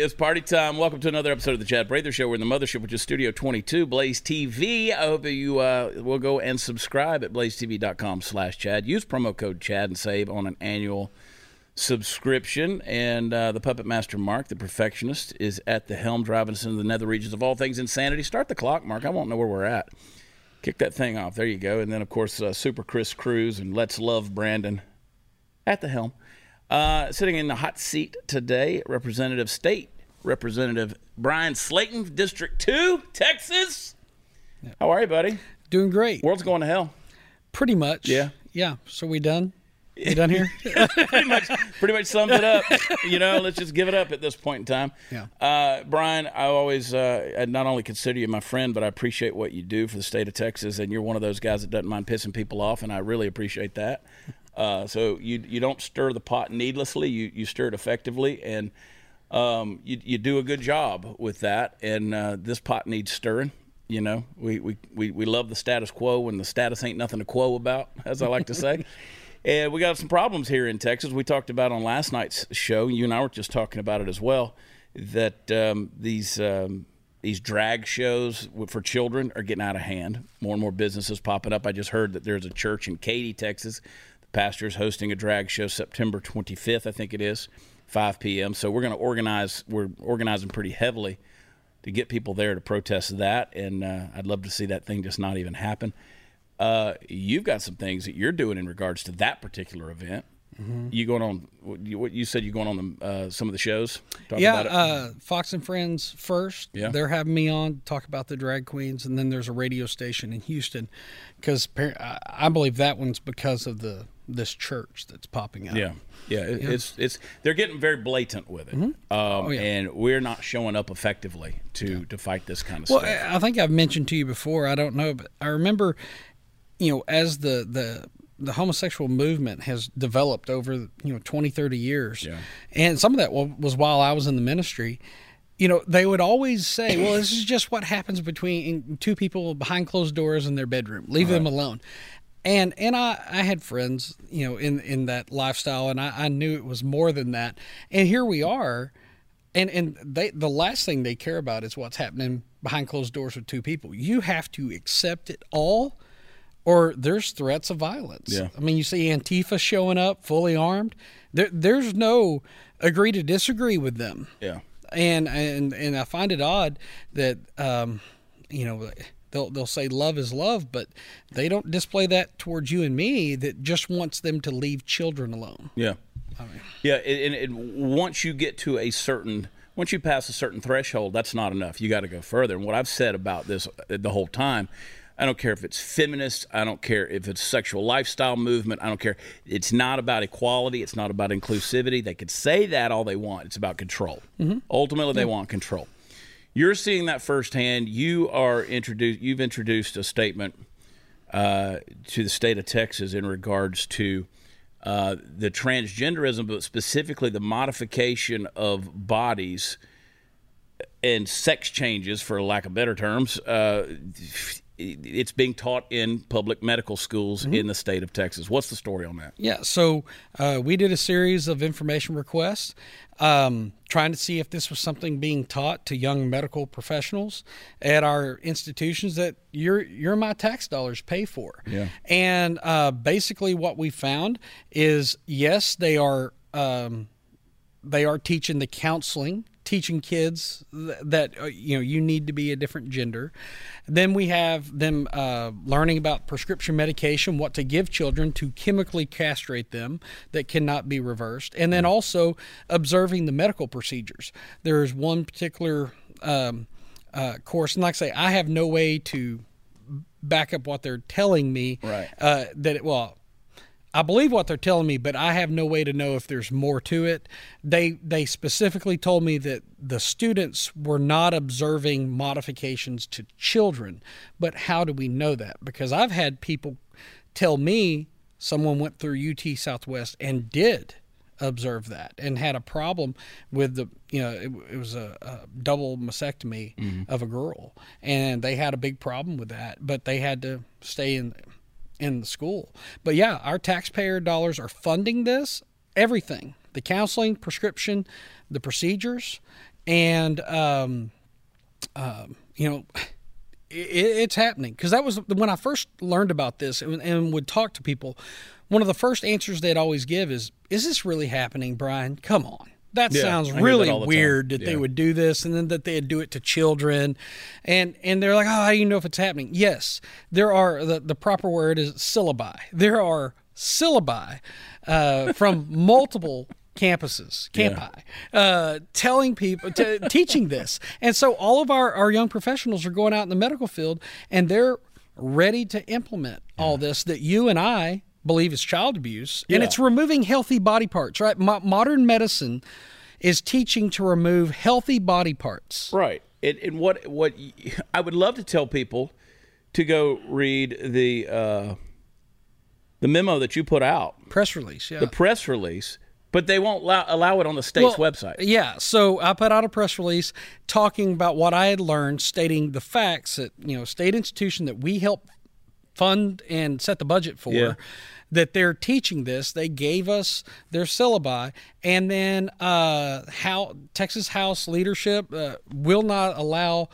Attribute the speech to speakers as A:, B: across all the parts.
A: it's party time. Welcome to another episode of the Chad Prather Show. We're in the mothership, which is Studio 22, Blaze TV. I hope you uh, will go and subscribe at blazetv.com slash Chad. Use promo code Chad and save on an annual subscription. And uh, the Puppet Master Mark, the perfectionist, is at the helm driving us into the nether regions of all things insanity. Start the clock, Mark. I won't know where we're at. Kick that thing off. There you go. And then, of course, uh, Super Chris Cruz and Let's Love Brandon at the helm. Uh, sitting in the hot seat today, Representative State Representative Bryan Slaton, District 2, Texas. How are you, buddy?
B: Doing great.
A: World's going to hell.
B: Pretty much.
A: Yeah.
B: Yeah. So we done? We done here?
A: pretty much pretty much sums it up. You know, let's just give it up at this point in time.
B: Yeah.
A: Uh, Bryan, I always uh, I not only consider you my friend, but I appreciate what you do for the state of Texas, and you're one of those guys that doesn't mind pissing people off, and I really appreciate that. Uh, so you you don't stir the pot needlessly. You you stir it effectively, and um, you you do a good job with that. And uh, this pot needs stirring. You know, we, we, we, we love the status quo when the status ain't nothing to quo about, as I like to say. and we got some problems here in Texas. We talked about on last night's show. You and I were just talking about it as well. That um, these um, these drag shows for children are getting out of hand. More and more businesses popping up. I just heard that there's a church in Katy, Texas. The pastor is hosting a drag show September 25th, I think it is, 5 p.m. So we're going to organize. We're organizing pretty heavily to get people there to protest that, and uh, I'd love to see that thing just not even happen. Uh, you've got some things that you're doing in regards to that particular event. Mm-hmm. You going on? What you said? You going on the uh, some of the shows?
B: yeah, uh, Fox and Friends first.
A: Yeah,
B: they're having me on talk about the drag queens, and then there's a radio station in Houston because I believe that one's because of the this church that's popping up.
A: Yeah, yeah, it, yeah. it's it's they're getting very blatant with it, mm-hmm. um, oh, yeah. and we're not showing up effectively to yeah. to fight this kind of
B: well,
A: stuff.
B: I think I've mentioned to you before. I don't know, but I remember, you know, as the the the homosexual movement has developed over you know 20 30 years
A: yeah.
B: and some of that was while i was in the ministry you know they would always say well this is just what happens between two people behind closed doors in their bedroom leave right. them alone and and I, I had friends you know in in that lifestyle and I, I knew it was more than that. And here we are and and they the last thing they care about is what's happening behind closed doors with two people. You have to accept it all or there's threats of violence.
A: Yeah.
B: i mean you see antifa showing up fully armed. There, there's no agree to disagree with them.
A: Yeah.
B: And and and i find it odd that um you know they'll they'll say love is love, but they don't display that towards you and me. That just wants them to leave children alone.
A: Yeah, I mean. yeah, and, and once you get to a certain once you pass a certain threshold, that's not enough. You got to go further. And what I've said about this uh, the whole time. I don't care if it's feminist. I don't care if it's sexual lifestyle movement. I don't care. It's not about equality. It's not about inclusivity. They could say that all they want. It's about control.
B: Mm-hmm.
A: Ultimately, they want control. You're seeing that firsthand. You are introduced. You've introduced a statement uh, to the state of Texas in regards to uh, the transgenderism, but specifically the modification of bodies and sex changes, for lack of better terms, uh, it's being taught in public medical schools mm-hmm. in the state of Texas. What's the story on that?
B: Yeah, so uh, we did a series of information requests um, trying to see if this was something being taught to young medical professionals at our institutions that your your my tax dollars pay for.
A: Yeah.
B: And uh, basically, what we found is yes, they are. Um, they are teaching the counseling teaching kids that uh, you know you need to be a different gender. Then we have them uh, learning about prescription medication, what to give children to chemically castrate them that cannot be reversed, and then also observing the medical procedures. There's one particular um, uh, course, and like I say, I have no way to back up what they're telling me.
A: Right.
B: Uh, that it, well, I believe what they're telling me, but I have no way to know if there's more to it. They they specifically told me that the students were not observing modifications to children. But how do we know that? Because I've had people tell me someone went through UT Southwest and did observe that and had a problem with the you know it, it was a, a, double mastectomy mm-hmm. of a girl and they had a big problem with that but they had to stay in in the school. But yeah, our taxpayer dollars are funding this everything the counseling, prescription, the procedures, and um, um, you know, it, it's happening because that was when I first learned about this and, and would talk to people. One of the first answers they'd always give is, "Is this really happening, Bryan? Come on." That
A: Yeah,
B: sounds
A: hear that
B: really
A: time.
B: weird that they would do this and then that they'd do it to children. And and they're like oh how do you know if it's happening. Yes there are the, the proper word is syllabi. There are syllabi uh, from multiple campuses campi uh, telling people t- teaching this. And so all of our, our young professionals are going out in the medical field and they're ready to implement all this that you and i believe is child abuse and it's removing healthy body parts right? Mo- modern medicine is teaching to remove healthy body parts.
A: Right. And, and what what I would love to tell people to go read the uh, the memo that you put out,
B: press release yeah.
A: The press release, but they won't allow, allow it on the state's
B: Well,
A: website.
B: Yeah, so I put out a press release talking about what I had learned, stating the facts that you know, state institution that we help fund and set the budget for.
A: Yeah.
B: That they're teaching this, they gave us their syllabi, and then uh, how Texas House leadership uh, will not allow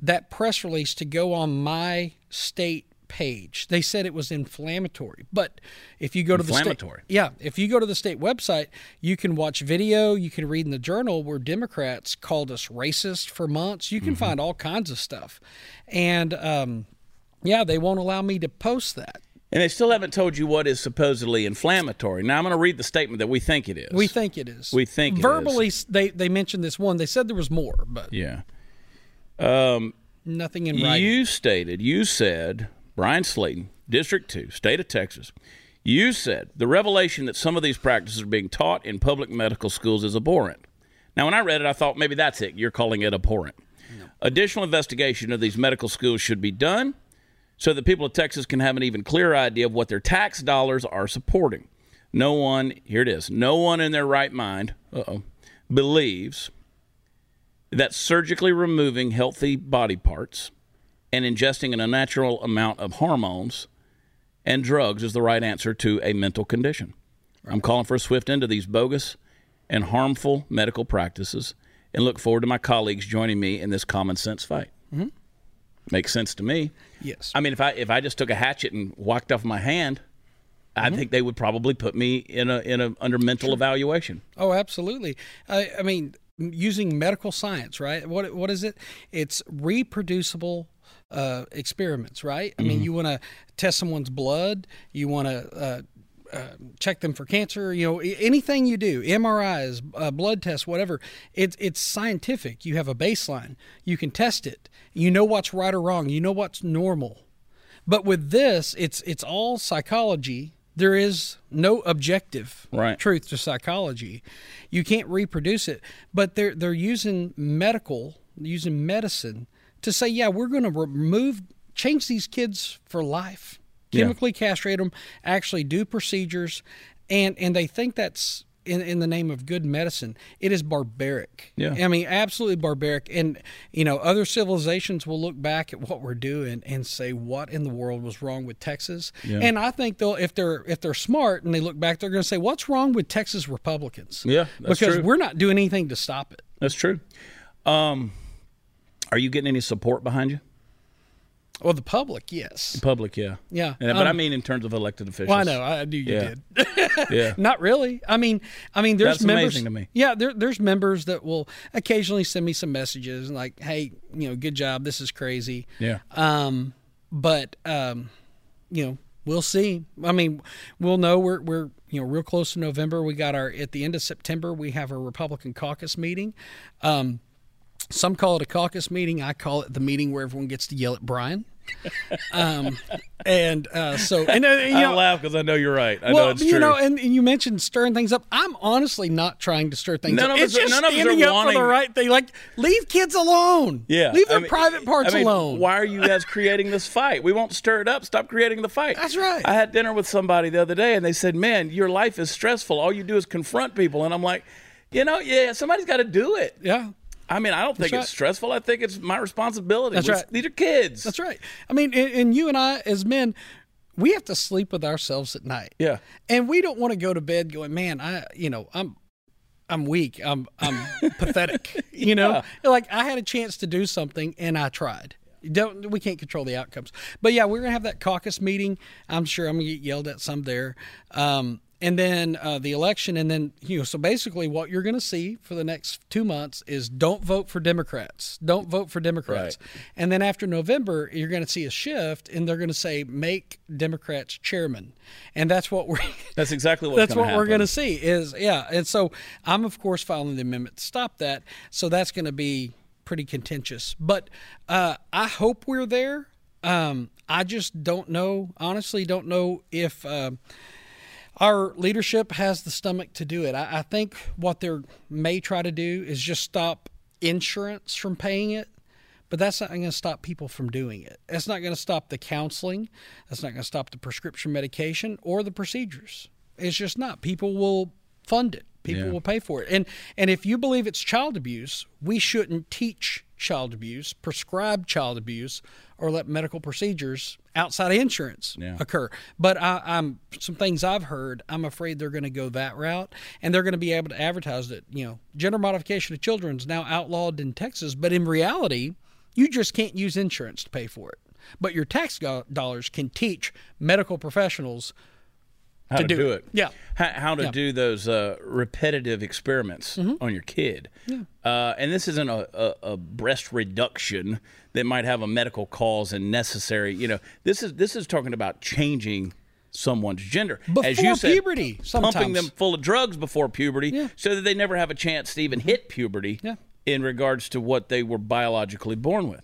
B: that press release to go on my state page. They said it was inflammatory, but if you go to the state, yeah, if you go to the state website, you can watch video, you can read in the journal where Democrats called us racist for months. You can find all kinds of stuff. And um, yeah, they won't allow me to post that.
A: And they still haven't told you what is supposedly inflammatory. Now I'm going to read the statement that we think it is.
B: We think it is.
A: We think it is.
B: verbally they they mentioned this one. They said there was more, but
A: yeah. Um,
B: nothing in writing.
A: You stated, you said, Bryan Slaton, District 2, State of Texas, you said the revelation that some of these practices are being taught in public medical schools is abhorrent. Now, when I read it, I thought maybe that's it. You're calling it abhorrent. Additional investigation of these medical schools should be done so that people of Texas can have an even clearer idea of what their tax dollars are supporting. No one, here it is, no one in their right mind, uh-oh, believes that surgically removing healthy body parts and ingesting an unnatural amount of hormones and drugs is the right answer to a mental condition. I'm calling for a swift end to these bogus and harmful medical practices and look forward to my colleagues joining me in this common sense fight. Mm-hmm. Makes sense to me.
B: yes.
A: I mean, if I if I just took a hatchet and walked off my hand, I think they would probably put me in a in a under mental evaluation.
B: Oh, absolutely. I, I mean, using medical science, right? What what is it? It's reproducible uh, experiments, right? I mean, you want to test someone's blood, you want to uh, uh, check them for cancer. You know, anything you do, MRIs, uh, blood tests, whatever. It's it's scientific. You have a baseline. You can test it. You know what's right or wrong. You know what's normal. But with this, it's it's all psychology. There is no objective
A: Right.
B: truth to psychology. You can't reproduce it, but they're they're using medical, using medicine to say, yeah, we're going to remove, change these kids for life,
A: Yeah.
B: chemically castrate them, actually do procedures, and and they think that's in, in the name of good medicine. It is barbaric.
A: Yeah.
B: I mean, absolutely barbaric. And you know, other civilizations will look back at what we're doing and say, "What in the world was wrong with Texas?"
A: Yeah.
B: And I think they'll, if they're if they're smart and they look back, they're going to say, "What's wrong with Texas Republicans?"
A: Yeah, that's
B: because
A: true.
B: we're not doing anything to stop it.
A: That's true. Um, are you getting any support behind you?
B: Well, the public, yes, The
A: Public, yeah.
B: yeah.
A: Yeah, but I
B: Um,
A: mean in terms of elected officials.
B: well, I know, I knew you
A: Yeah.
B: did.
A: Yeah.
B: Not really. I mean, I mean, there's
A: That's
B: members.
A: amazing to me.
B: Yeah, there, there's members that will occasionally send me some messages like, "Hey, you know, good job. This is crazy."
A: Yeah.
B: Um, but um, you know, we'll see. I mean, we'll know we're we're you know real close to November. We got our at the end of September. We have our Republican caucus meeting. Um, some call it a caucus meeting. I call it the meeting where everyone gets to yell at Bryan. um, and uh, so and uh, you
A: I laugh because I know you're right. I know
B: well,
A: it's
B: you
A: true.
B: know, and, and you mentioned stirring things up. I'm honestly not trying to stir things
A: None
B: up.
A: of
B: it's
A: us are-
B: just
A: none of us are
B: standing up for
A: wanting-
B: the right thing. Like, leave kids alone.
A: yeah.
B: leave
A: I
B: their
A: mean-
B: private parts
A: I mean,
B: alone.
A: Why are you guys creating this fight? We won't stir it up. Stop creating the fight.
B: That's right.
A: I had dinner with somebody the other day, and they said, "Man, your life is stressful. All you do is confront people." And I'm like, you know, yeah, somebody's got to do it.
B: Yeah,
A: I mean, I don't think it's stressful. I think it's my responsibility.
B: That's right.
A: These are kids.
B: that's right. I mean, and, and you and I, as men, we have to sleep with ourselves at night.
A: Yeah.
B: and we don't want to go to bed going, man, I, you know, I'm. I'm weak. I'm I'm pathetic. You know, like I had a chance to do something and I tried. Don't we can't control the outcomes. But yeah, we're gonna have that caucus meeting. I'm sure I'm gonna get yelled at some there. Um, and then uh, the election, and then you know, so basically, what you're going to see for the next two months is don't vote for Democrats, don't vote for Democrats,
A: Right.
B: and then after November, you're going to see a shift, and they're going to say make Democrats chairman, and that's what we're
A: That's exactly what's
B: that's what we're going to see is yeah and so i'm of course filing the amendment to stop that so that's going to be pretty contentious. But uh, i hope we're there. Um, i just don't know honestly don't know if uh, our leadership has the stomach to do it I, I think what they may try to do is just stop insurance from paying it but that's not going to stop people from doing it. That's not going to stop the counseling. That's not going to stop the prescription medication or the procedures. It's just not. People will fund it. People
A: Yeah.
B: will pay for it. And and if you believe it's child abuse, we shouldn't teach child abuse, prescribe child abuse, or let medical procedures outside of insurance
A: Yeah.
B: occur. But I, I'm some things I've heard. I'm afraid they're going to go that route, and they're going to be able to advertise that you know gender modification of children is now outlawed in Texas. But in reality, you just can't use insurance to pay for it. But your tax go- dollars can teach medical professionals
A: how to,
B: do
A: do,
B: it. Yeah.
A: How, how to
B: Yeah. Mm-hmm.
A: do those uh, repetitive experiments on your kid. Uh, and this isn't a, a, a breast reduction that might have a medical cause and necessary. You know, this is this is talking about changing someone's gender. As
B: Before
A: you said,
B: puberty,
A: pumping them full of drugs before puberty,
B: Yeah.
A: so that they never have a chance to even hit puberty.
B: Yeah.
A: In regards to what they were biologically born with.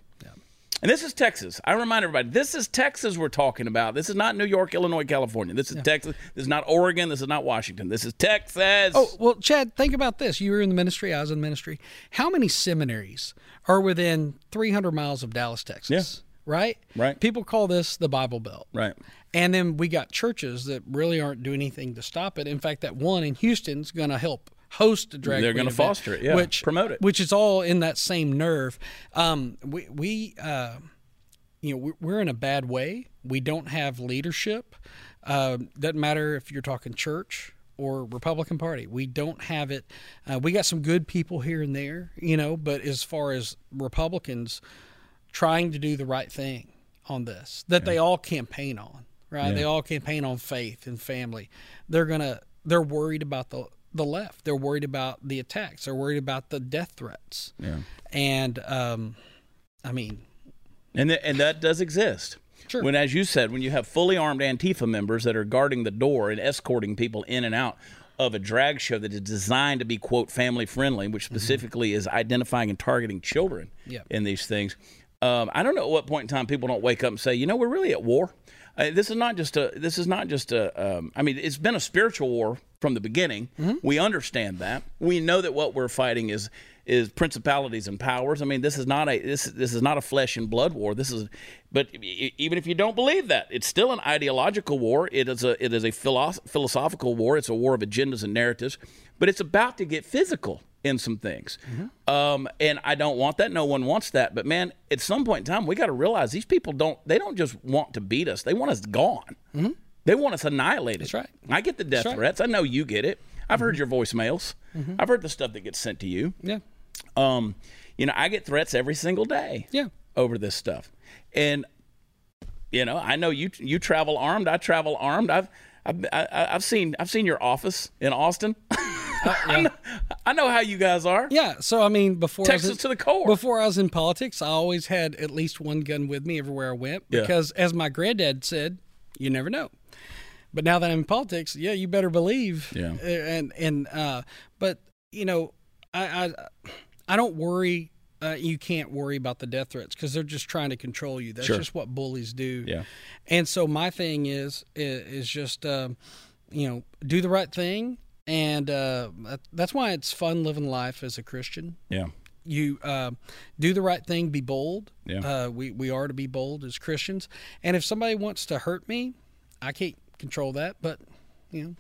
A: And this is Texas. I remind everybody, this is Texas we're talking about. This is not New York, Illinois, California. This is Texas. This is not Oregon. This is not Washington. This is Texas.
B: Oh, well, Chad, think about this. You were in the ministry, I was in the ministry. How many seminaries are within 300 miles of Dallas, Texas? Yeah Right?
A: Right.
B: People call this the Bible Belt.
A: right.
B: And then we got churches that really aren't doing anything to stop it. In fact, that one in Houston's going to help host a drag
A: They're gonna foster it, yeah,
B: which
A: promote it.
B: which is all in that same nerve. Um, we we uh, you know we- we're in a bad way. We don't have leadership. Uh, doesn't matter if you're talking church or Republican Party. We don't have it. Uh, we got some good people here and there, you know, but as far as Republicans trying to do the right thing on this that they all campaign on, right? They all campaign on faith and family. They're gonna they're worried about the the left. They're worried about the attacks. They're worried about the death threats.
A: Yeah.
B: And um, I mean,
A: And, th- and that does exist.
B: Sure.
A: When, as you said, when you have fully armed Antifa members that are guarding the door and escorting people in and out of a drag show that is designed to be, quote, family friendly, which specifically is identifying and targeting children
B: Yeah.
A: in these things. Um, I don't know at what point in time people don't wake up and say, you know, we're really at war. Uh, this is not just a. This is not just a. Um, I mean, it's been a spiritual war from the beginning. We understand that. We know that what we're fighting is is principalities and powers. I mean, this is not a this this is not a flesh and blood war. This is, but even if you don't believe that, it's still an ideological war. It is a it is a philosoph- philosophical war. It's a war of agendas and narratives, but it's about to get physical in some things. Um, and I don't want that. No one wants that. But man, at some point in time, we got to realize these people don't. They don't just want to beat us. They want us gone. They want us annihilated.
B: That's right.
A: I get the death
B: right.
A: threats. I know you get it. I've heard your voicemails. I've heard the stuff that gets sent to you.
B: yeah,
A: Um, you know, I get threats every single day.
B: Yeah.
A: Over this stuff, and you know, I know you you travel armed. I travel armed. I've I've I, I've seen I've seen your office in Austin. I, know, I know how you guys are.
B: yeah. So I mean, before
A: Texas
B: in-
A: to the core.
B: Before I was in politics, I always had at least one gun with me everywhere I went
A: Yeah.
B: because, as my granddad said, you never know. But now that I'm in politics, yeah, you better believe.
A: Yeah.
B: Uh, And and uh, but you know, I I, I don't worry. Uh, you can't worry about the death threats because they're just trying to control you. That's
A: Sure.
B: just what bullies do.
A: Yeah.
B: And so my thing is is, is just um, you know do the right thing, and uh, that's why it's fun living life as a Christian
A: Yeah.
B: you uh, do the right thing, be bold.
A: Yeah.
B: Uh, we we are to be bold as Christians. And if somebody wants to hurt me, I can't control that, but you know,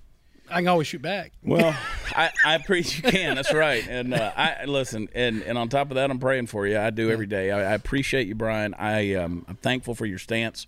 B: I can always shoot back.
A: Well, I, I appreciate you can. That's right. And uh, I listen. And, and on top of that, I'm praying for you. I do every day. I, I appreciate you, Bryan. I um, I'm thankful for your stance.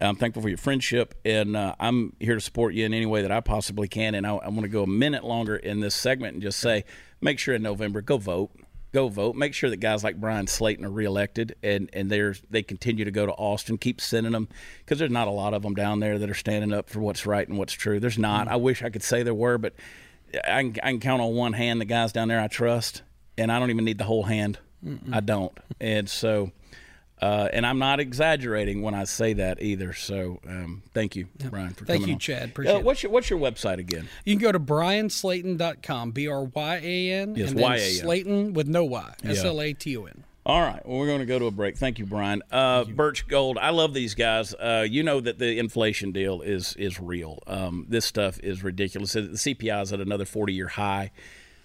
A: I'm thankful for your friendship, and uh, I'm here to support you in any way that I possibly can. And I, I want to go a minute longer in this segment and just say, make sure in November go vote, go vote. Make sure that guys like Bryan Slaton are reelected, and and they're they continue to go to Austin. Keep sending them because there's not a lot of them down there that are standing up for what's right and what's true. There's not. Mm-hmm. I wish I could say there were, but I can, I can count on one hand the guys down there I trust, and I don't even need the whole hand. I don't, and so. Uh, and I'm not exaggerating when I say that either. So, um, thank you, Bryan, for
B: Thank
A: coming
B: you,
A: on.
B: Chad.
A: Uh,
B: Appreciate it.
A: what's your What's your website again?
B: You can go to bryanslaton.com, B R Y A N,
A: Yes,
B: and then
A: Y-A-N.
B: Slaton with no Y, S L A T O N.
A: All right. Well, we're going to go to a break. Thank you, Bryan. Uh, Birch Gold. I love these guys. Uh, you know that the inflation deal is is real. Um, this stuff is ridiculous. The CPI is at another 40 year high.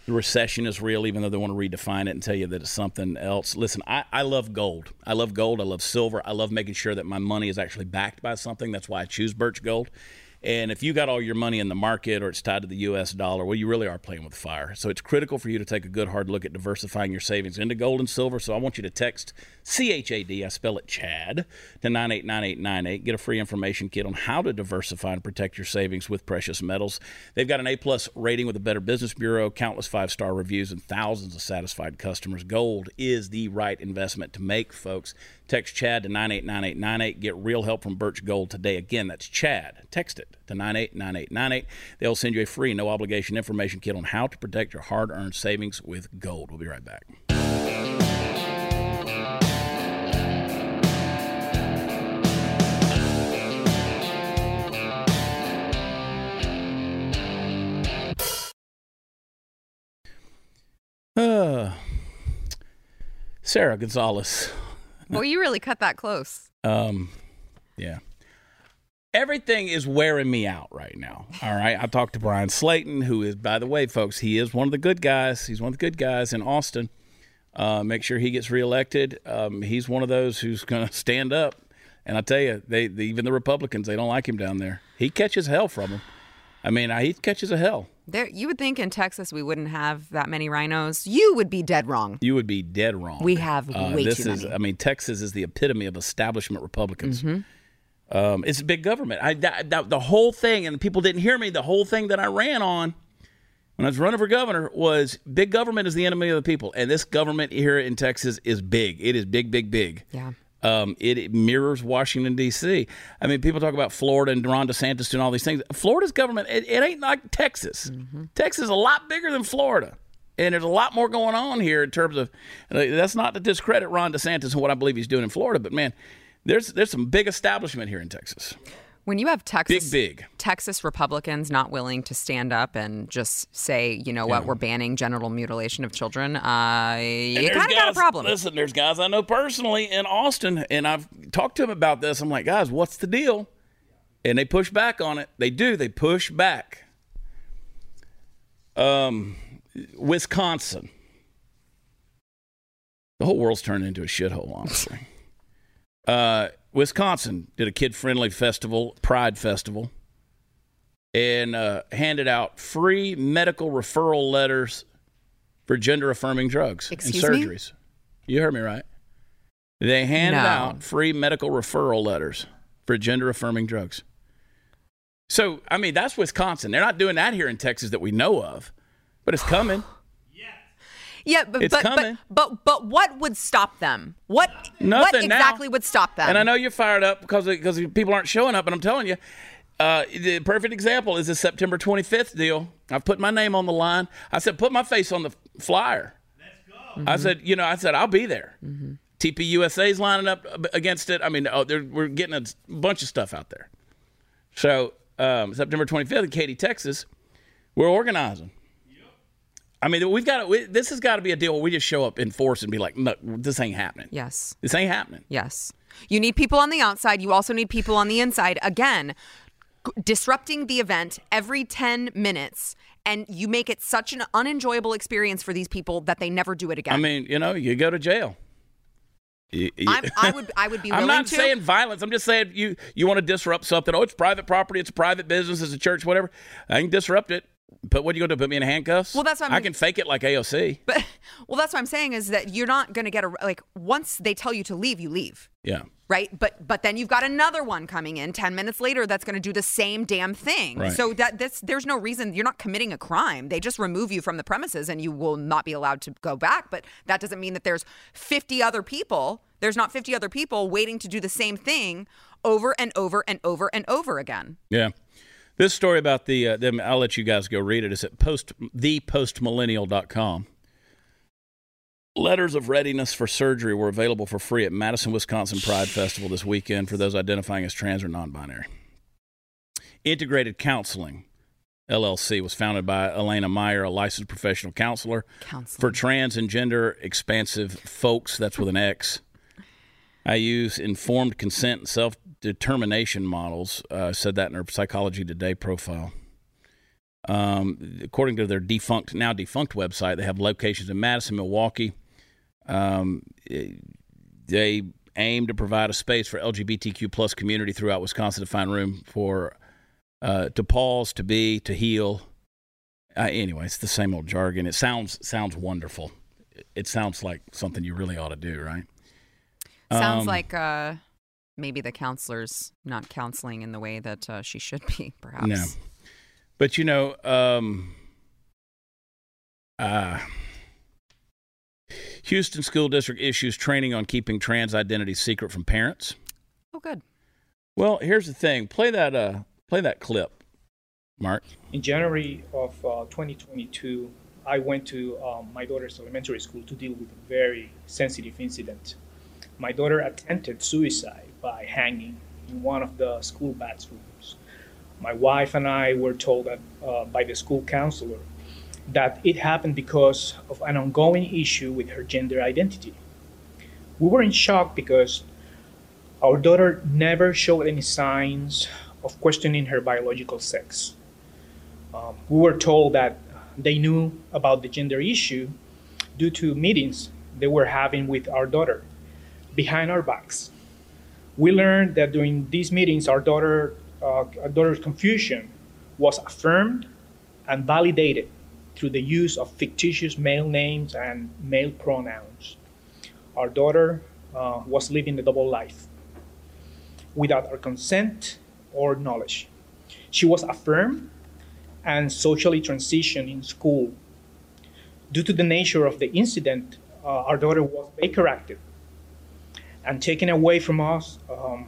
A: The recession is real, even though they want to redefine it and tell you that it's something else. Listen, I, I love gold. I love gold. I love silver. I love making sure that my money is actually backed by something. That's why I choose Birch Gold. And if you got all your money in the market or it's tied to the U.S. dollar, well, you really are playing with fire. So it's critical for you to take a good hard look at diversifying your savings into gold and silver. So I want you to text CHAD, I spell it Chad, to 989898. Get a free information kit on how to diversify and protect your savings with precious metals. They've got an A plus rating with the Better Business Bureau, countless five star reviews, and thousands of satisfied customers. Gold is the right investment to make, folks. Text Chad to 989898. Get real help from Birch Gold today. Again, that's Chad. Text it to 989898. They'll send you a free, no obligation information kit on how to protect your hard earned savings with gold. We'll be right back. Uh, Sara Gonzales.
C: Well, you really cut that close.
A: Um, yeah. Everything is wearing me out right now. All right. I talked to Bryan Slaton, who is, by the way, folks, he is one of the good guys. He's one of the good guys in Austin. Uh, make sure he gets reelected. Um, he's one of those who's going to stand up. And I tell you, they, they even the Republicans they don't like him down there. He catches hell from them. I mean, he catches a hell.
C: There, you would think in Texas we wouldn't have that many RINOs. You would be dead wrong.
A: You would be dead wrong.
C: We have
A: Uh,
C: way
A: this
C: too
A: is,
C: many.
A: I mean, Texas is the epitome of establishment Republicans.
C: Mm-hmm.
A: Um, it's big government. I that, that- the whole thing, and people didn't hear me. The whole thing that I ran on when I was running for governor was big government is the enemy of the people, and this government here in Texas is big. It is big, big, big.
C: Yeah.
A: Um, it, it mirrors Washington D.C. I mean, people talk about Florida and Ron DeSantis doing all these things. Florida's government, it, it ain't like Texas. Texas is a lot bigger than Florida, and there's a lot more going on here in terms of. That's not to discredit Ron DeSantis and what I believe he's doing in Florida, but man, there's there's some big establishment here in Texas.
C: When you have Texas
A: Big, big.
C: Texas Republicans not willing to stand up and just say, you know what, we're banning genital mutilation of children, uh, you kind of got a problem.
A: Listen, there's guys I know personally in Austin, and I've talked to them about this. I'm like, guys, what's the deal? And they push back on it. They do. They push back. Um, Wisconsin. The whole world's turned into a shithole, honestly. uh, Wisconsin did a kid-friendly festival, Pride Festival, and uh, handed out free medical referral letters for gender affirming drugs
C: Excuse
A: and
C: me?
A: surgeries. You heard me right. They handed
C: No.
A: out free medical referral letters for gender affirming drugs. So, I mean, that's Wisconsin. They're not doing that here in Texas that we know of, but it's coming.
C: Yeah, but
A: It's
C: but,
A: coming.
C: but but but what would stop them? What what
A: Nothing now.
C: exactly would stop them?
A: And I know you're fired up because because people aren't showing up, and I'm telling you, uh, the perfect example is the September 25th deal. I've put my name on the line. I said, put my face on the flyer. Let's go. I said, you know, I said I'll be there. TPUSA's lining up against it. I mean, oh, they're- we're getting a bunch of stuff out there. So um, September 25th in Katy, Texas, we're organizing. I mean, we've got to, we, this has got to be a deal where we just show up in force and be like, no, this ain't happening.
C: yes.
A: This ain't happening.
C: Yes. You need people on the outside. You also need people on the inside. Again, g- disrupting the event every 10 minutes, and you make it such an unenjoyable experience for these people that they never do it again.
A: I mean, you know, you go to jail. You- you-
C: I would I would be willing
A: I'm not
C: to.
A: saying violence. I'm just saying you you want to disrupt something. Oh, it's private property. It's a private business. It's a church. Whatever. I can disrupt it. But what are you going to do? put me in handcuffs?
C: Well, that's what I'm-
A: I can fake it like AOC.
C: But well, that's what I'm saying is that you're not going to get a like once they tell you to leave, you leave.
A: yeah.
C: Right, but but then you've got another one coming in ten minutes later that's going to do the same damn thing.
A: Right.
C: So that this there's no reason you're not committing a crime. They just remove you from the premises and you will not be allowed to go back. But that doesn't mean that there's 50 other people. There's not 50 other people waiting to do the same thing over and over and over and over again.
A: Yeah. This story about the uh, them, I'll let you guys go read it. It's at post thepostmillennial.com. Letters of readiness for surgery were available for free at Madison, Wisconsin Pride Festival this weekend for those identifying as trans or non-binary. Integrated Counseling LLC was founded by Elena Meyer, a licensed professional counselor
C: Counseling.
A: for trans and gender expansive folks. That's with an X. I use informed consent and self determination models. Uh, said that in her Psychology Today profile. Um, according to their defunct, now defunct website, they have locations in Madison, Milwaukee. Um, they aim to provide a space for LGBTQ plus community throughout Wisconsin to find room for uh, to pause, to be, to heal. Uh, anyway, it's the same old jargon. It sounds sounds wonderful. It sounds like something you really ought to do, right?
C: Sounds
A: Um,
C: like uh, maybe the counselor's not counseling in the way that uh, she should be, perhaps.
A: No. But you know, um, uh, Houston School District issues training on keeping trans identity secret from parents.
C: Oh, good.
A: Well, here's the thing. Play that. Uh, play that clip, Mark.
D: In January of uh, 2022, I went to um, my daughter's elementary school to deal with a very sensitive incident. My daughter attempted suicide by hanging in one of the school bathrooms. My wife and I were told that, uh, by the school counselor that it happened because of an ongoing issue with her gender identity. We were in shock because our daughter never showed any signs of questioning her biological sex. Um, we were told that they knew about the gender issue due to meetings they were having with our daughter behind our backs. We learned that during these meetings, our daughter, uh, our daughter's confusion was affirmed and validated through the use of fictitious male names and male pronouns. Our daughter uh, was living a double life without our consent or knowledge. She was affirmed and socially transitioned in school. Due to the nature of the incident, uh, our daughter was Baker Acted and taken away from us um,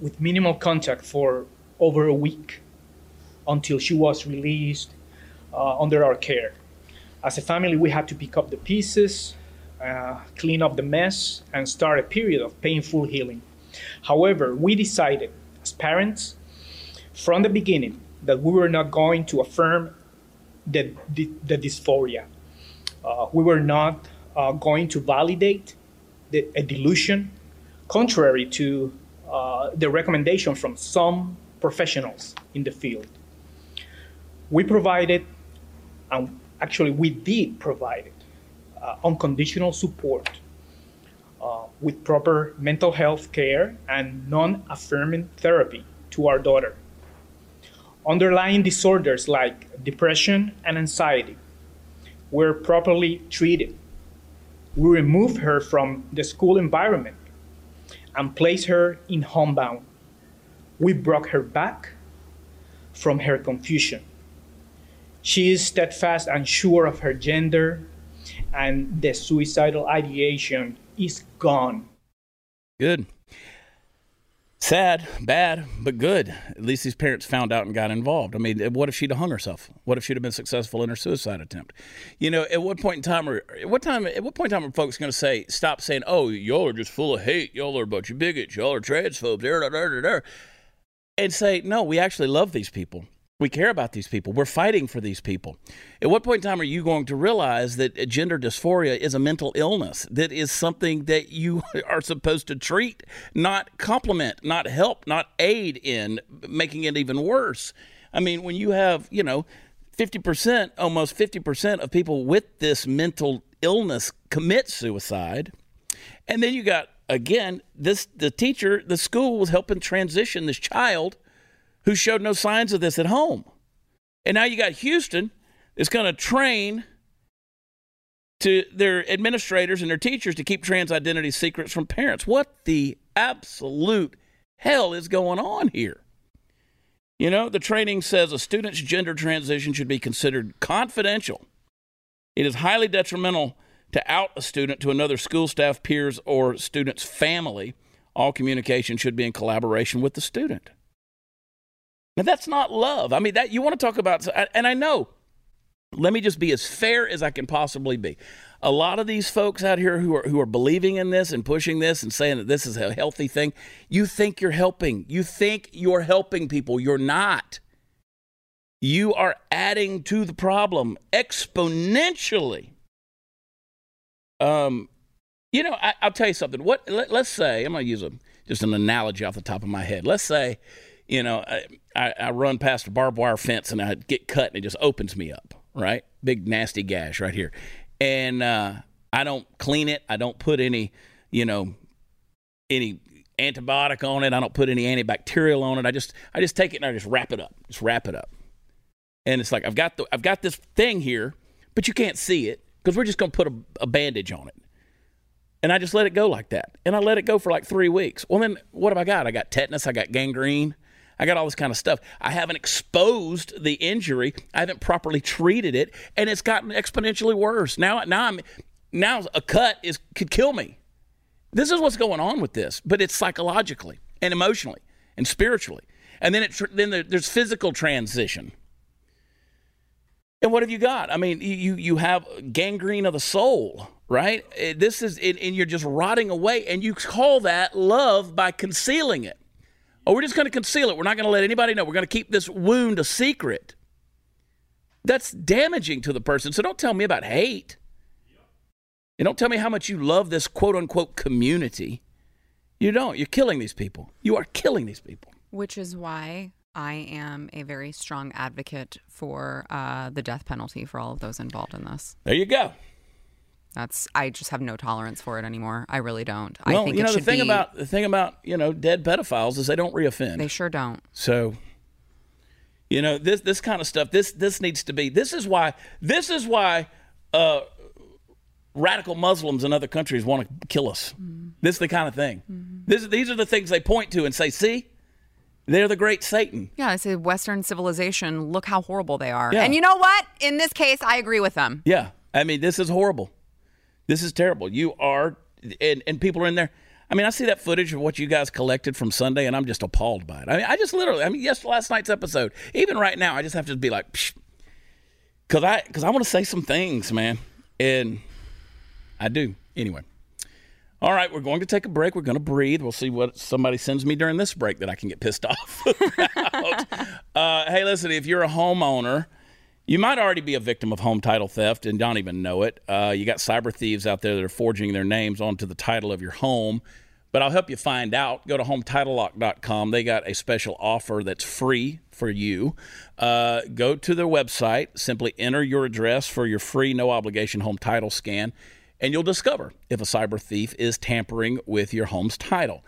D: with minimal contact for over a week until she was released uh, under our care. As a family, we had to pick up the pieces, uh, clean up the mess, and start a period of painful healing. However, we decided as parents from the beginning that we were not going to affirm the, the, the dysphoria. Uh, we were not uh, going to validate the, a delusion, contrary to uh, the recommendation from some professionals in the field. We provided, and actually, we did provide uh, unconditional support uh, with proper mental health care and non affirming therapy to our daughter. Underlying disorders like depression and anxiety were properly treated. We remove her from the school environment and place her in homebound. We brought her back from her confusion. She is steadfast and sure of her gender, and the suicidal ideation is gone.
A: Good. Sad, bad, but good. At least these parents found out and got involved. I mean, what if she'd have hung herself? What if she'd have been successful in her suicide attempt? You know, at what point in time are at what time at what point in time are folks going to say stop saying, "Oh, y'all are just full of hate. Y'all are a bunch of bigots. Y'all are transphobes." Da, da, da, da, da," and say, "No, we actually love these people. We care about these people. We're fighting for these people." At what point in time are you going to realize that gender dysphoria is a mental illness that is something that you are supposed to treat, not compliment, not help, not aid in making it even worse? I mean, when you have, you know, 50%, almost 50% of people with this mental illness commit suicide. And then you got again this the teacher, the school was helping transition this child who showed no signs of this at home. And now you got Houston is going to train to their administrators and their teachers to keep trans identity secrets from parents. What the absolute hell is going on here? You know, the training says a student's gender transition should be considered confidential. It is highly detrimental to out a student to another school staff, peers, or student's family. All communication should be in collaboration with the student. Now, that's not love. I mean, that you want to talk about, and I know let me just be as fair as I can possibly be. A lot of these folks out here who are who are believing in this and pushing this and saying that this is a healthy thing, you think you're helping. You think you're helping people. You're not. You are adding to the problem exponentially. Um, you know, I, will tell you something. What let, us say I'm going to use a just an analogy off the top of my head. Let's say, you know, I, I run past a barbed wire fence and I get cut and it just opens me up right? Big nasty gash right here. And uh, I don't clean it. I don't put any, you know, any antibiotic on it. I don't put any antibacterial on it. I just I just take it and I just wrap it up. Just wrap it up. And it's like I've got the I've got this thing here, but you can't see it because we're just going to put a, a bandage on it. And I just let it go like that. And I let it go for like three weeks. Well, then what have I got? I got tetanus. I got gangrene. I got all this kind of stuff. I haven't exposed the injury. I haven't properly treated it, and it's gotten exponentially worse. Now, now I'm now a cut is could kill me. This is what's going on with this, but it's psychologically and emotionally and spiritually, and then it then there's physical transition. And what have you got? I mean, you you have gangrene of the soul, right? Eh, this is and you're just rotting away, and you call that love by concealing it. Oh, we're just going to conceal it. We're not going to let anybody know. We're going to keep this wound a secret. That's damaging to the person. So don't tell me about hate. And don't tell me how much you love this quote unquote community. You don't. You're killing these people. You are killing these people.
C: Which is why I am a very strong advocate for uh, the death penalty for all of those involved in this.
A: There you go.
C: That's I just have no tolerance for it anymore. I really don't.
A: Well,
C: I think
A: you know
C: the
A: thing
C: be,
A: about the thing about you know dead pedophiles is they don't reoffend.
C: They sure don't.
A: So, you know this this kind of stuff. This this needs to be. This is why. This is why. Uh, radical Muslims in other countries want to kill us. Mm-hmm. This is the kind of thing. Mm-hmm. This, these are the things they point to and say, "See, they're the great Satan."
C: Yeah, I say Western civilization. Look how horrible they are.
A: Yeah.
C: And you know what? In this case, I agree with them.
A: Yeah, I mean, this is horrible. This is terrible. You are, and, and people are in there. I mean, I see that footage of what you guys collected from Sunday, and I'm just appalled by it. I mean, I just literally, I mean, yes, last night's episode, even right now, I just have to be like, because I, because I want to say some things, man, and I do. Anyway, all right, we're going to take a break. We're going to breathe. We'll see what somebody sends me during this break that I can get pissed off about. uh, hey, listen, if you're a homeowner you might already be a victim of home title theft and don't even know it. Uh, you got cyber thieves out there that are forging their names onto the title of your home. But I'll help you find out. Go to HometitleLock.com. They got a special offer that's free for you. Uh, go to their website, simply enter your address for your free, no obligation home title scan, and you'll discover if a cyber thief is tampering with your home's title.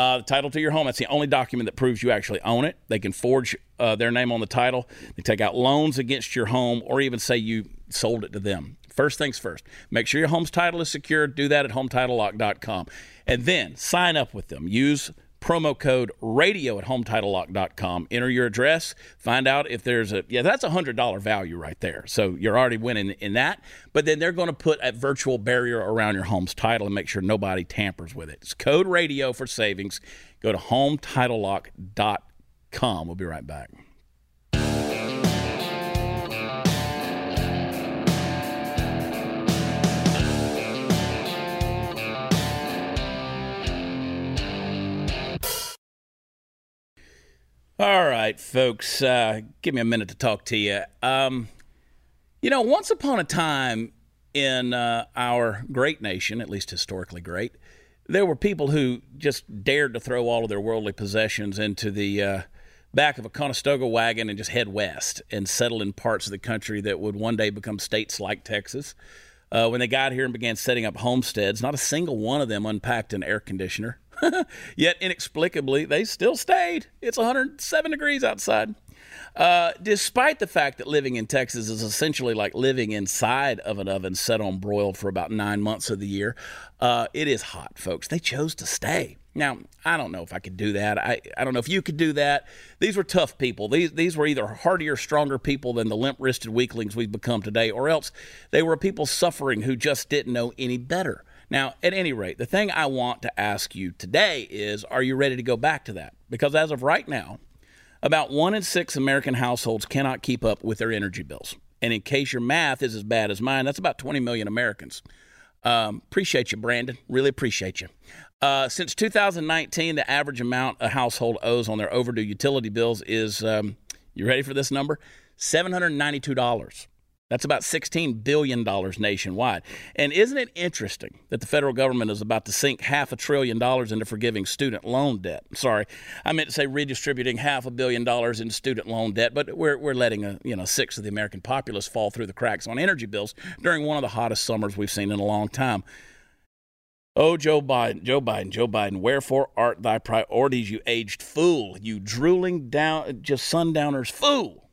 A: Uh, the title to your home, that's the only document that proves you actually own it. They can forge uh, their name on the title. They take out loans against your home or even say you sold it to them. First things first, make sure your home's title is secure. Do that at HometitleLock.com. And then sign up with them. Use promo code radio at hometitlelock.com. Enter your address, find out if there's a, yeah, that's a $100 value right there. So you're already winning in that. But then they're going to put a virtual barrier around your home's title and make sure nobody tampers with it. It's code radio for savings. Go to hometitlelock.com. We'll be right back. All right, folks, uh, give me a minute to talk to you. Um, you know, once upon a time in uh, our great nation, at least historically great, there were people who just dared to throw all of their worldly possessions into the uh, back of a Conestoga wagon and just head west and settle in parts of the country that would one day become states like Texas. Uh, when they got here and began setting up homesteads, not a single one of them unpacked an air conditioner Yet inexplicably, they still stayed. It's 107 degrees outside. Uh, despite the fact that living in Texas is essentially like living inside of an oven set on broil for about nine months of the year, uh, it is hot, folks. They chose to stay. Now, I don't know if I could do that. I, I don't know if you could do that. These were tough people. These, these were either hardier, stronger people than the limp wristed weaklings we've become today, or else they were people suffering who just didn't know any better. Now, at any rate, the thing I want to ask you today is are you ready to go back to that? Because as of right now, about one in six American households cannot keep up with their energy bills. And in case your math is as bad as mine, that's about 20 million Americans. Um, appreciate you, Brandon. Really appreciate you. Uh, since 2019, the average amount a household owes on their overdue utility bills is, um, you ready for this number? $792. That's about $16 billion nationwide. And isn't it interesting that the federal government is about to sink half a trillion dollars into forgiving student loan debt? Sorry, I meant to say redistributing half a billion dollars in student loan debt, but we're, we're letting a you know sixth of the American populace fall through the cracks on energy bills during one of the hottest summers we've seen in a long time. Oh, Joe Biden, Joe Biden, Joe Biden, wherefore art thy priorities, you aged fool, you drooling down, just sundowners fool?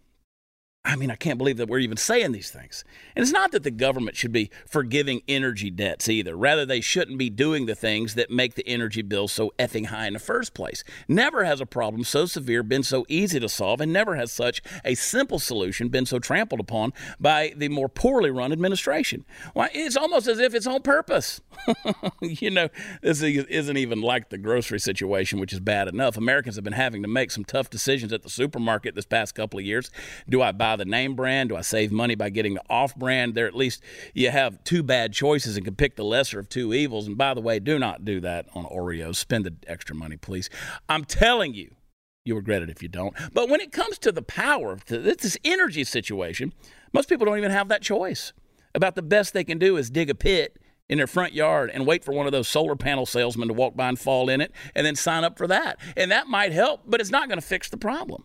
A: I mean, I can't believe that we're even saying these things. And it's not that the government should be forgiving energy debts either. Rather, they shouldn't be doing the things that make the energy bill so effing high in the first place. Never has a problem so severe been so easy to solve, and never has such a simple solution been so trampled upon by the more poorly run administration. Why, it's almost as if it's on purpose. you know, this isn't even like the grocery situation, which is bad enough. Americans have been having to make some tough decisions at the supermarket this past couple of years. Do I buy the name brand? Do I save money by getting the off brand? There, at least you have two bad choices and can pick the lesser of two evils. And by the way, do not do that on Oreos. Spend the extra money, please. I'm telling you, you'll regret it if you don't. But when it comes to the power, this energy situation, most people don't even have that choice. About the best they can do is dig a pit in their front yard and wait for one of those solar panel salesmen to walk by and fall in it and then sign up for that. And that might help, but it's not going to fix the problem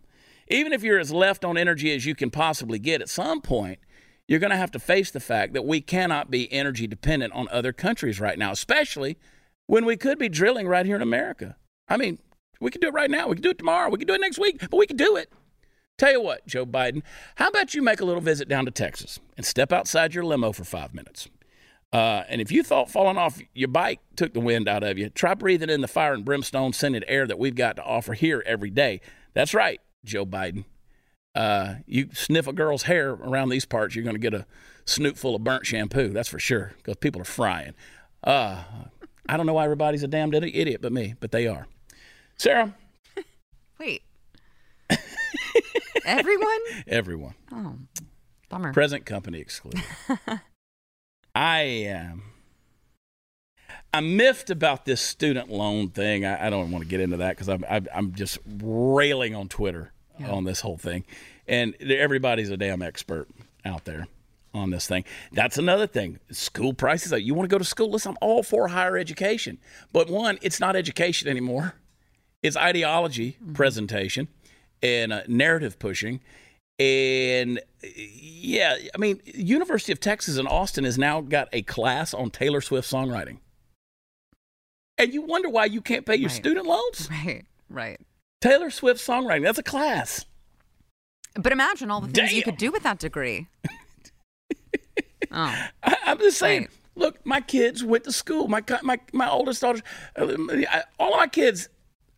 A: even if you're as left on energy as you can possibly get, at some point, you're going to have to face the fact that we cannot be energy dependent on other countries right now, especially when we could be drilling right here in America. I mean, we could do it right now. We could do it tomorrow. We could do it next week, but we could do it. Tell you what, Joe Biden, how about you make a little visit down to Texas and step outside your limo for five minutes? Uh, and if you thought falling off your bike took the wind out of you, try breathing in the fire and brimstone scented air that we've got to offer here every day. That's right. Joe Biden. Uh, you sniff a girl's hair around these parts, you're going to get a snoot full of burnt shampoo. That's for sure, because people are frying. Uh, I don't know why everybody's a damned idiot but me, but they are. Sara.
C: Wait. Everyone?
A: Everyone.
C: Oh, bummer.
A: Present company excluded. I am. Um, I'm miffed about this student loan thing. I, I don't want to get into that because I'm, I'm just railing on Twitter yeah. on this whole thing, and everybody's a damn expert out there on this thing. That's another thing. School prices. You want to go to school? Listen, I'm all for higher education, but one, it's not education anymore. It's ideology mm-hmm. presentation and uh, narrative pushing. And yeah, I mean, University of Texas in Austin has now got a class on Taylor Swift songwriting and you wonder why you can't pay your right. student loans.
C: Right, right.
A: Taylor Swift songwriting, that's a class.
C: But imagine all the things Damn. you could do with that degree.
A: oh. I, am just saying, right. look, my kids went to school. My, my, my oldest daughter, uh, all of my kids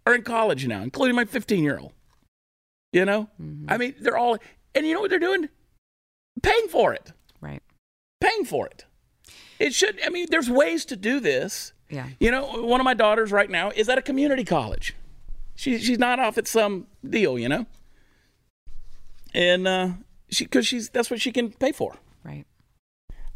A: are in college now, including my 15 year old. You know? Mm-hmm. I mean, they're all, and you know what they're doing? Paying for it.
C: Right.
A: Paying for it. It should, I mean, there's ways to do this
C: yeah.
A: You know, one of my daughters right now is at a community college. She, she's not off at some deal, you know? And uh, she, because she's, that's what she can pay for.
C: Right.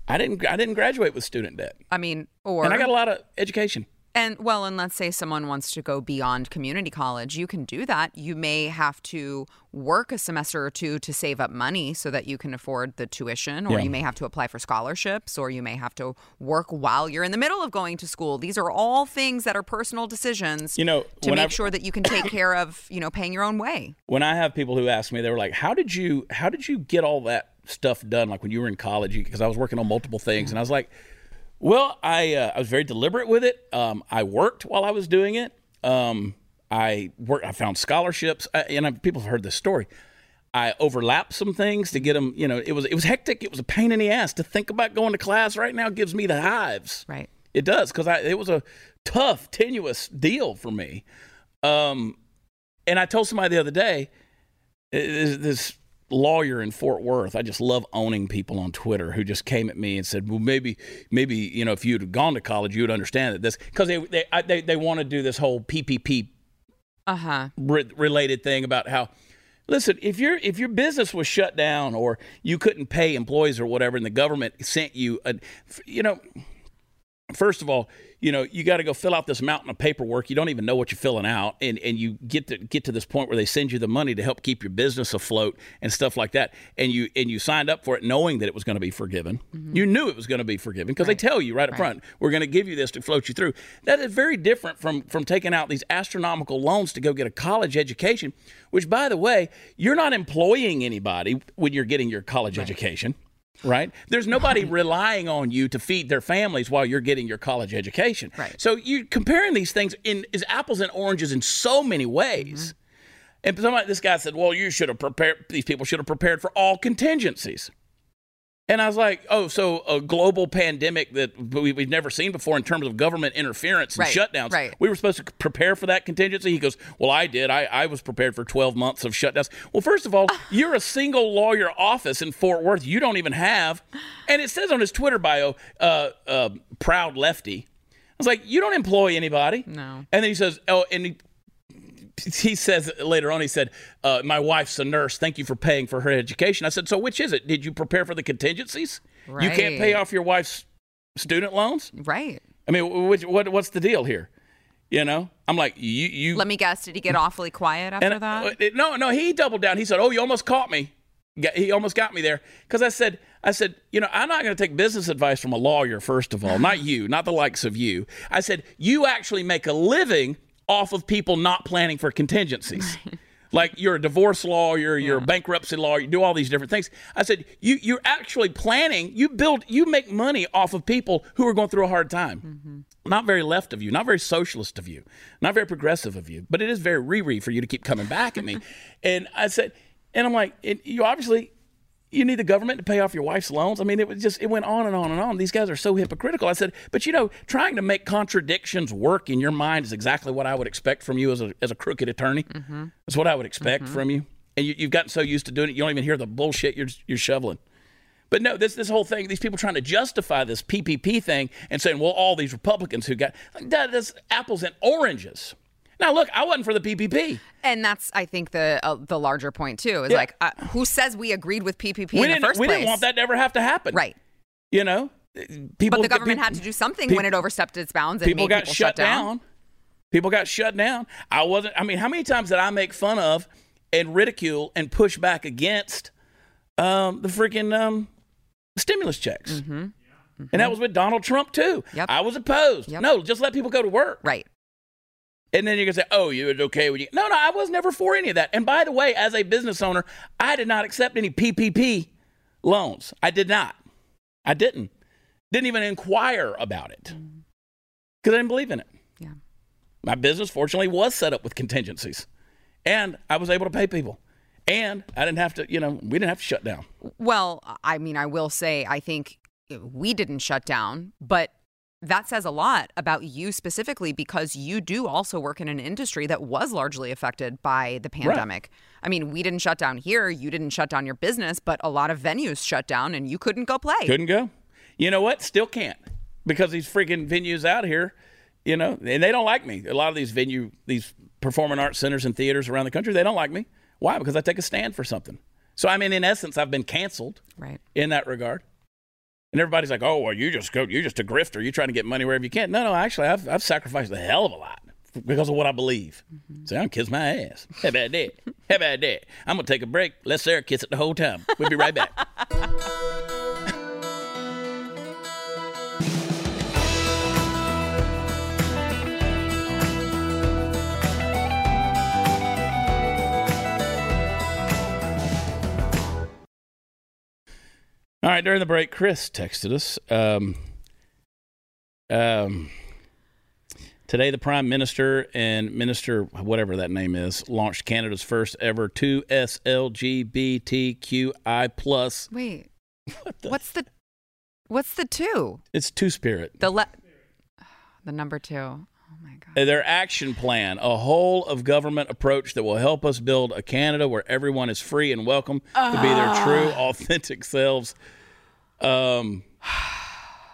A: I didn't, I didn't graduate with student debt.
C: I mean, or.
A: And I got a lot of education.
C: And well, and let's say someone wants to go beyond community college, you can do that. You may have to work a semester or two to save up money so that you can afford the tuition, or yeah. you may have to apply for scholarships, or you may have to work while you're in the middle of going to school. These are all things that are personal decisions.
A: You know,
C: to make I, sure that you can take care of, you know, paying your own way.
A: When I have people who ask me, they were like, "How did you? How did you get all that stuff done? Like when you were in college? Because I was working on multiple things, and I was like." Well, I uh, I was very deliberate with it. Um, I worked while I was doing it. Um, I worked. I found scholarships, uh, and I, people have heard this story. I overlapped some things to get them. You know, it was it was hectic. It was a pain in the ass to think about going to class right now. Gives me the hives.
C: Right.
A: It does because I it was a tough, tenuous deal for me. Um, and I told somebody the other day, this, this lawyer in Fort Worth. I just love owning people on Twitter who just came at me and said, "Well, maybe, maybe you know, if you'd have gone to college, you would understand that this because they they I, they, they want to do this whole PPP
C: Uh huh.
A: re- related thing about how." Listen, if your if your business was shut down or you couldn't pay employees or whatever, and the government sent you, a, you know, first of all, you know, you got to go fill out this mountain of paperwork. You don't even know what you're filling out, and and you get to get to this point where they send you the money to help keep your business afloat and stuff like that. And you and you signed up for it knowing that it was going to be forgiven. Mm-hmm. You knew it was going to be forgiven because they tell you right up front, we're going to give you this to float you through. That is very different from from taking out these astronomical loans to go get a college education. Which, by the way, you're not employing anybody when you're getting your college education right? There's nobody relying on you to feed their families while you're getting your college education.
C: Right.
A: So you're comparing these things in is apples and oranges in so many ways. Mm-hmm. And somebody, this guy said, "Well, you should have prepared. These people should have prepared for all contingencies." And I was like, "Oh, so a global pandemic that we- we've never seen before in terms of government interference and
C: Right,
A: shutdowns.
C: right.
A: We were supposed to prepare for that contingency." He goes, "Well, I did. I, I was prepared for 12 months of shutdowns." Well, first of all, you're a single lawyer office in Fort Worth. You don't even have, and it says on his Twitter bio, uh, uh, "proud lefty." I was like, "You don't employ anybody."
C: No.
A: And then he says, "Oh," and he he says later on, he said, uh, "My wife's a nurse. Thank you for paying for her education." I said, "So which is it? Did you prepare for the contingencies? You can't pay off your wife's student loans.
C: Right.
A: I mean, which, what what's the deal here? You know, I'm like, you you
C: Let me guess. Did he get awfully quiet after
A: and,
C: that?
A: uh, no, no, he doubled down. He said, "Oh, you almost caught me." He almost got me there because I said, "I said, you know, I'm not going to take business advice from a lawyer. First of all, not you, not the likes of you." I said, "You actually make a living off of people not planning for contingencies." Like you're a divorce lawyer, you're a bankruptcy lawyer, you do all these different things. I said, you you're actually planning, you build you make money off of people who are going through a hard time mm-hmm. not very left of you, not very socialist of you, not very progressive of you, but it is very re for you to keep coming back at me. and I said, and I'm like, and you obviously you need the government to pay off your wife's loans. I mean, it was just it went on and on and on. These guys are so hypocritical. I said, but you know, trying to make contradictions work in your mind is exactly what I would expect from you as a as a crooked attorney. Mm-hmm. That's what I would expect mm-hmm. from you. And you, you've gotten so used to doing it, you don't even hear the bullshit you're you're shoveling. But no, this this whole thing, these people trying to justify this PPP thing and saying, well, all these Republicans who got like that, that's apples and oranges. Now, look, I wasn't for the PPP.
C: and that's, I think, the uh, the larger point too. Is
A: Yeah.
C: like, uh, who says we agreed with PPP
A: we
C: in
A: didn't
C: the first
A: we
C: place?
A: didn't want that to ever have to happen.
C: Right.
A: You know, people.
C: But the government
A: people-
C: had to do something when it overstepped its bounds and
A: people got
C: people
A: shut
C: shut down.
A: People got shut down. I wasn't. I mean, how many times did I make fun of and ridicule and push back against um, the freaking um, stimulus checks? Mm-hmm. And that was with Donald Trump too.
C: Yep.
A: I was opposed.
C: Yep.
A: No, just let people go to work.
C: Right.
A: And then you're gonna say, "Oh, you was okay with you?" No, no, I was never for any of that. And by the way, as a business owner, I did not accept any PPP loans. I did not. I didn't. Didn't even inquire about it mm. because I didn't believe in it.
C: Yeah.
A: My business, fortunately, was set up with contingencies, and I was able to pay people, and I didn't have to. You know, we didn't have to shut down.
C: Well, I mean, I will say, I think we didn't shut down, but that says a lot about you specifically because you do also work in an industry that was largely affected by the pandemic. I mean, we didn't shut down here, you didn't shut down your business, but a lot of venues shut down and you couldn't go play.
A: Couldn't go. You know what? Still can't because these freaking venues out here, you know, and they don't like me. A lot of these venue, these performing arts centers and theaters around the country, they don't like me. Why? Because I take a stand for something. So I mean, in essence, I've been canceled
C: Right.
A: in that regard. And everybody's like, "Oh, well, you just go, you're just a grifter. You're trying to get money wherever you can." No, no, actually, I've I've sacrificed a hell of a lot because of what I believe. Mm-hmm. So I'm kiss my ass. How about that? How about that? I'm gonna take a break. Let Sara kiss it the whole time. We'll be right back. All right, during the break, Chris texted us. Um, um, Today, the Prime Minister and Minister, whatever that name is, launched Canada's first ever 2SLGBTQI plus.
C: Wait. What's the What's the two?
A: It's Two Spirit.
C: The le- the number two. Oh my god.
A: Their action plan, a whole of government approach that will help us build a Canada where everyone is free and welcome to be their true, authentic selves. Um,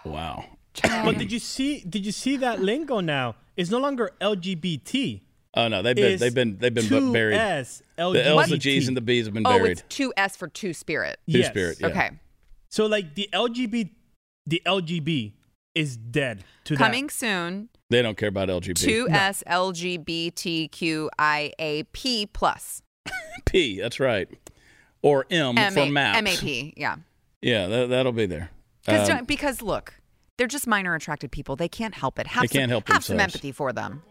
A: wow.
E: But did you see? Did you see that lingo now? It's no longer LGBT.
A: Oh no, they've been
E: It's
A: they've been they've been bu- baried.
E: 2S
A: The L's, the G's, and the B's have been
C: Oh,
A: buried.
C: it's two S for two spirit.
A: Two
E: Yes.
A: Spirit. Yeah.
C: Okay.
E: So like the LGBT, the LGB is dead to
C: Coming soon.
A: They don't care about LGBT.
C: Two S S L G B T Q I A P plus.
A: P. That's right. Or M,
C: M
A: for
C: A
A: maps.
C: M A P. Yeah.
A: Yeah, that, that'll be there.
C: Because
A: Um,
C: because look, they're just minor attracted people. They can't help it. Have
A: They
C: some,
A: can't help
C: have some empathy for them.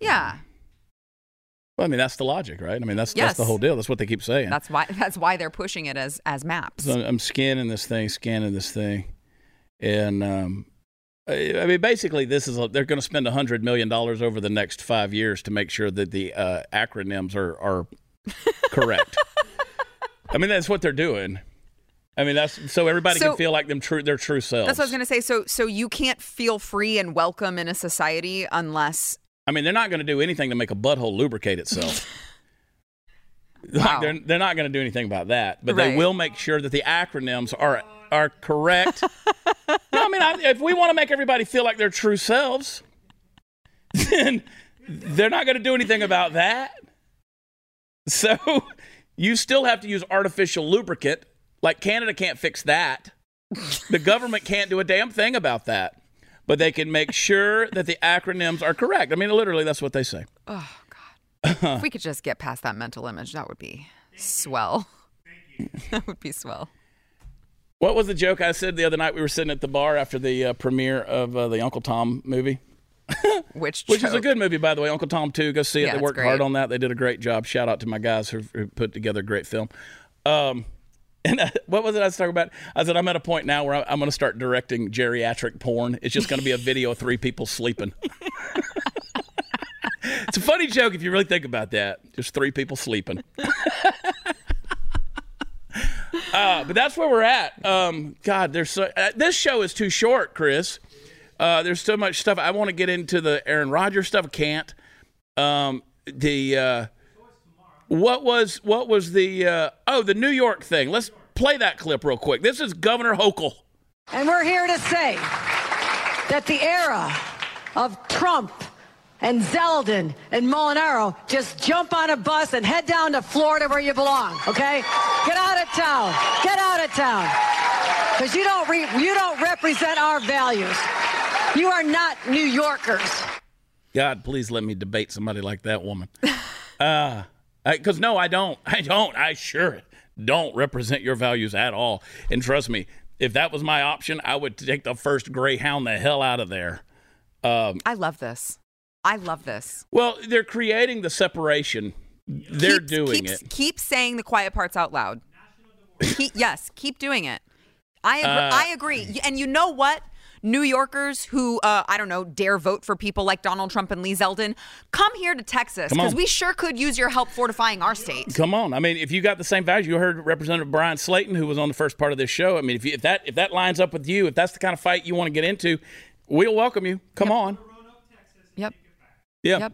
C: Yeah.
A: well, I mean, that's the logic, right? I mean, that's that's the whole deal. That's what they keep saying.
C: That's why that's why they're pushing it as as maps.
A: So I'm scanning this thing, scanning this thing, and um, I I mean, basically, this is a, they're going to spend hundred million dollars over the next five years to make sure that the uh, acronyms are are correct. I mean, that's what they're doing. I mean, that's so everybody
C: So-
A: can feel like them true their true selves.
C: That's what I was gonna say. So so you can't feel free and welcome in a society unless
A: I mean, they're not going to do anything to make a butthole lubricate itself. Like,
C: Wow.
A: they're, they're not going to do anything about that, but they will make sure that the acronyms are are correct. no, I mean, I, if we want to make everybody feel like their true selves, then they're not going to do anything about that. So you still have to use artificial lubricant. Like Canada can't fix that. The government can't do a damn thing about that. But they can make sure that the acronyms are correct. I mean, literally, that's what they say. Oh, God.
C: if we could just get past that mental image, that would be swell. that would be swell.
A: What was the joke I said the other night? We were sitting at the bar after the uh, premiere of uh, the Uncle Tom movie,
C: Which
A: which is a good movie, by the way. Uncle Tom 2. Go see it.
C: Yeah,
A: they worked
C: great.
A: hard on that. They did a great job. Shout out to my guys who, who put together a great film. Um, and uh, what was it I was talking about? I said, I'm at a point now where I- I'm going to start directing geriatric porn. It's just going to be a video of three people sleeping. it's a funny joke if you really think about that. Just three people sleeping. Uh, but that's where we're at. Um, God, there's so uh, this show is too short, Chris. Uh, there's so much stuff I want to get into the Aaron Rodgers stuff. Can't. Um, the uh, what was what was the uh, oh the New York thing? Let's play that clip real quick. This is Governor Hochul.
F: And we're here to say that the era of Trump and Zeldin and Molinaro just jump on a bus and head down to Florida where you belong, okay? Get out of town. Get out of town. Because you don't re- you don't represent our values. You are not New Yorkers.
A: God, please let me debate somebody like that woman. Uh, because no, I don't. I don't. I sure don't represent your values at all. And trust me, if that was my option, I would take the first Greyhound the hell out of there.
C: I love this. I love this.
A: Well, they're creating the separation. They're
C: Keep-
A: doing
C: keep,
A: it.
C: Keep saying the quiet parts out loud. Keep, yes, keep doing it. I agree,
A: Uh,
C: I agree. And you know what? New Yorkers who uh, I don't know dare vote for people like Donald Trump and Lee Zeldin, come here to Texas because we sure could use your help fortifying our state.
A: Come on. I mean, if you got the same values, you heard Representative Bryan Slaton, who was on the first part of this show. I mean, if, you, if that if that lines up with you, if that's the kind of fight you want to get into, we'll welcome you. Come on.
C: Yep.
A: Yeah.
C: Yep.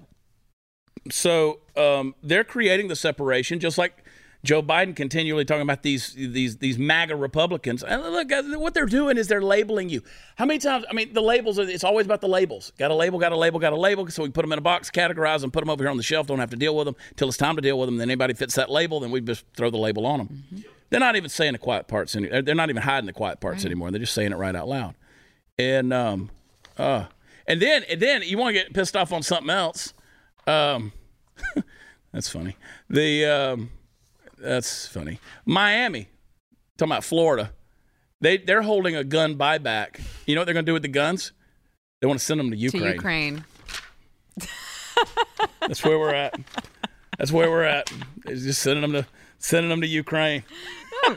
A: So um, they're creating the separation, just like Joe Biden continually talking about these these these MAGA Republicans. And look, what they're doing is they're labeling you. How many times? I mean, the labels. Are, it's always about the labels. Got a label. Got a label. Got a label. So we put them in a box, categorize them, put them over here on the shelf. Don't have to deal with them till it's time to deal with them. Then anybody fits that label, then we just throw the label on them. They're not even saying the quiet parts. Any, they're not even hiding the quiet parts anymore. They're just saying it right out loud. And um, uh, and then and then you want to get pissed off on something else. Um, that's funny. The um, that's funny. Miami, talking about Florida. They they're holding a gun buyback. You know what they're going to do with the guns? They want to send them to
C: To
A: Ukraine.
C: Ukraine.
A: That's where we're at. That's where we're at. They're just sending them to sending them to Ukraine.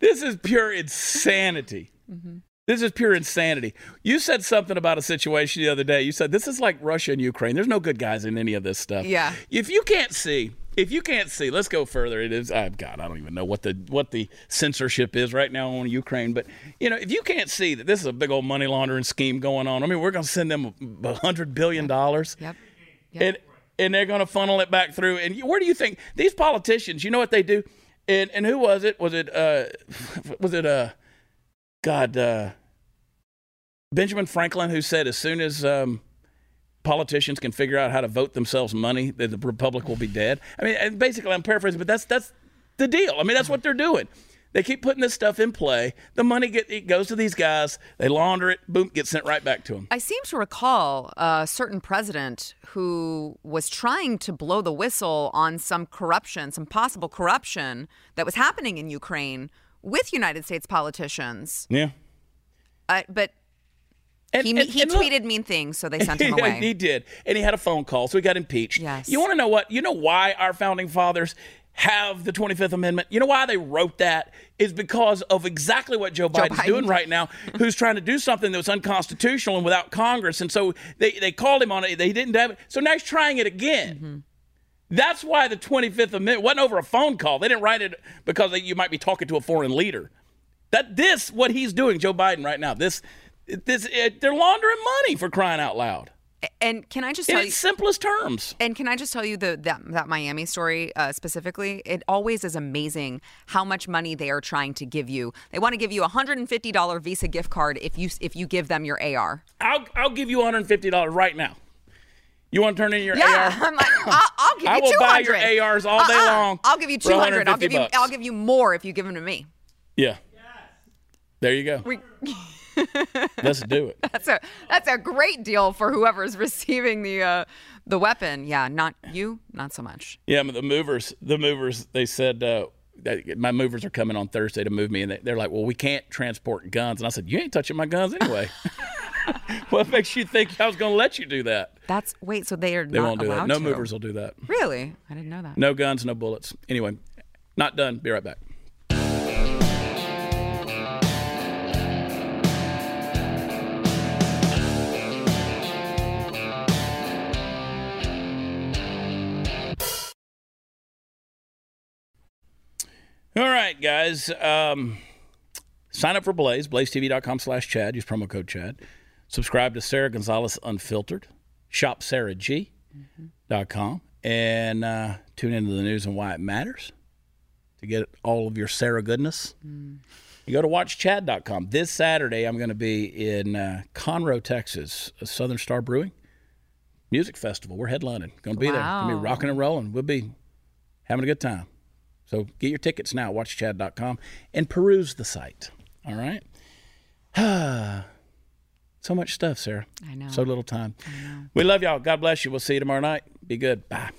A: this is pure insanity. Mm-hmm. This is pure insanity. You said something about a situation the other day. You said this is like Russia and Ukraine. There's no good guys in any of this stuff.
C: Yeah.
A: If you can't see, if you can't see, let's go further. It is, oh God, I don't even know what the what the censorship is right now on Ukraine. But you know, if you can't see that this is a big old money laundering scheme going on, I mean, we're going to send them a hundred billion dollars.
C: Yep.
A: And and they're going to funnel it back through. And where do you think these politicians? You know what they do? And and who was it? Was it uh, was it uh, God, uh, Benjamin Franklin who said as soon as um, politicians can figure out how to vote themselves money, that the republic will be dead. I mean, and basically, I'm paraphrasing, but that's that's the deal. I mean, that's what they're doing. They keep putting this stuff in play. The money get it goes to these guys. They launder it. Boom, gets sent right back to them.
C: I seem to recall a certain president who was trying to blow the whistle on some corruption, some possible corruption that was happening in Ukraine with United States politicians.
A: Yeah.
C: Uh, but
A: And,
C: he,
A: and-
C: he
A: and look-
C: tweeted mean things, so they sent him away.
A: he did. And he had a phone call, so he got impeached.
C: Yes.
A: You want to know what? You know why our founding fathers have the 25th Amendment? You know why they wrote that? Is because of exactly what Joe Biden's
C: Biden.
A: doing right now, who's trying to do something that was unconstitutional and without Congress. And so they, they called him on it. They didn't have it. So now he's trying it again.
C: Mm-hmm.
A: That's why the 25th Amendment wasn't over a phone call. They didn't write it because you might be talking to a foreign leader. That this, what he's doing, Joe Biden right now, this, this, it, they're laundering money for crying out loud
C: and can I just
A: in
C: tell you?
A: its simplest terms.
C: And can I just tell you the that, that Miami story uh, specifically? It always is amazing how much money they are trying to give you. They want to give you a hundred and fifty dollar Visa gift card if you if you give them your AR.
A: I'll I'll give you 150 dollars right now. You want to turn in your
C: Yeah,
A: AR?
C: I'm like, I'll, I'll give
A: I
C: you
A: will
C: two
A: buy your. ARs all day long
C: I'll give you two hundred. I'll give
A: 150
C: you
A: bucks.
C: I'll give you more if you give them to me.
A: Yeah. Yes. There you go.
C: We,
A: Let's do it.
C: that's a that's a great deal for whoever's receiving the uh, the weapon. Yeah, not you, not so much.
A: Yeah, the movers, the movers, they said uh, my movers are coming on Thursday to move me, and they, they're like, "Well, we can't transport guns." And I said, "You ain't touching my guns anyway." what makes you think I was going to let you do that?
C: That's wait. So they are
A: They
C: not
A: won't do
C: allowed
A: that. No
C: to.
A: movers will do that.
C: Really, I didn't know that.
A: No guns, no bullets. Anyway, not done. Be right back. All right, guys. Um, sign up for Blaze, blazetv.com slash Chad. Use promo code Chad. Subscribe to Sara Gonzales Unfiltered. Shop sarahg.com and uh, tune into the news and why it matters to get all of your Sara goodness. You go to watchchad.com. This Saturday, I'm going to be in uh, Conroe, Texas, a Southern Star Brewing Music Festival. We're headlining. Going to be there. Going to be rocking and rolling. We'll be having a good time. So get your tickets now, at watchchad.com, and peruse the site. All right? so much stuff, Sara.
C: I know.
A: So little time. We love y'all. God bless you. We'll see you tomorrow night. Be good. Bye.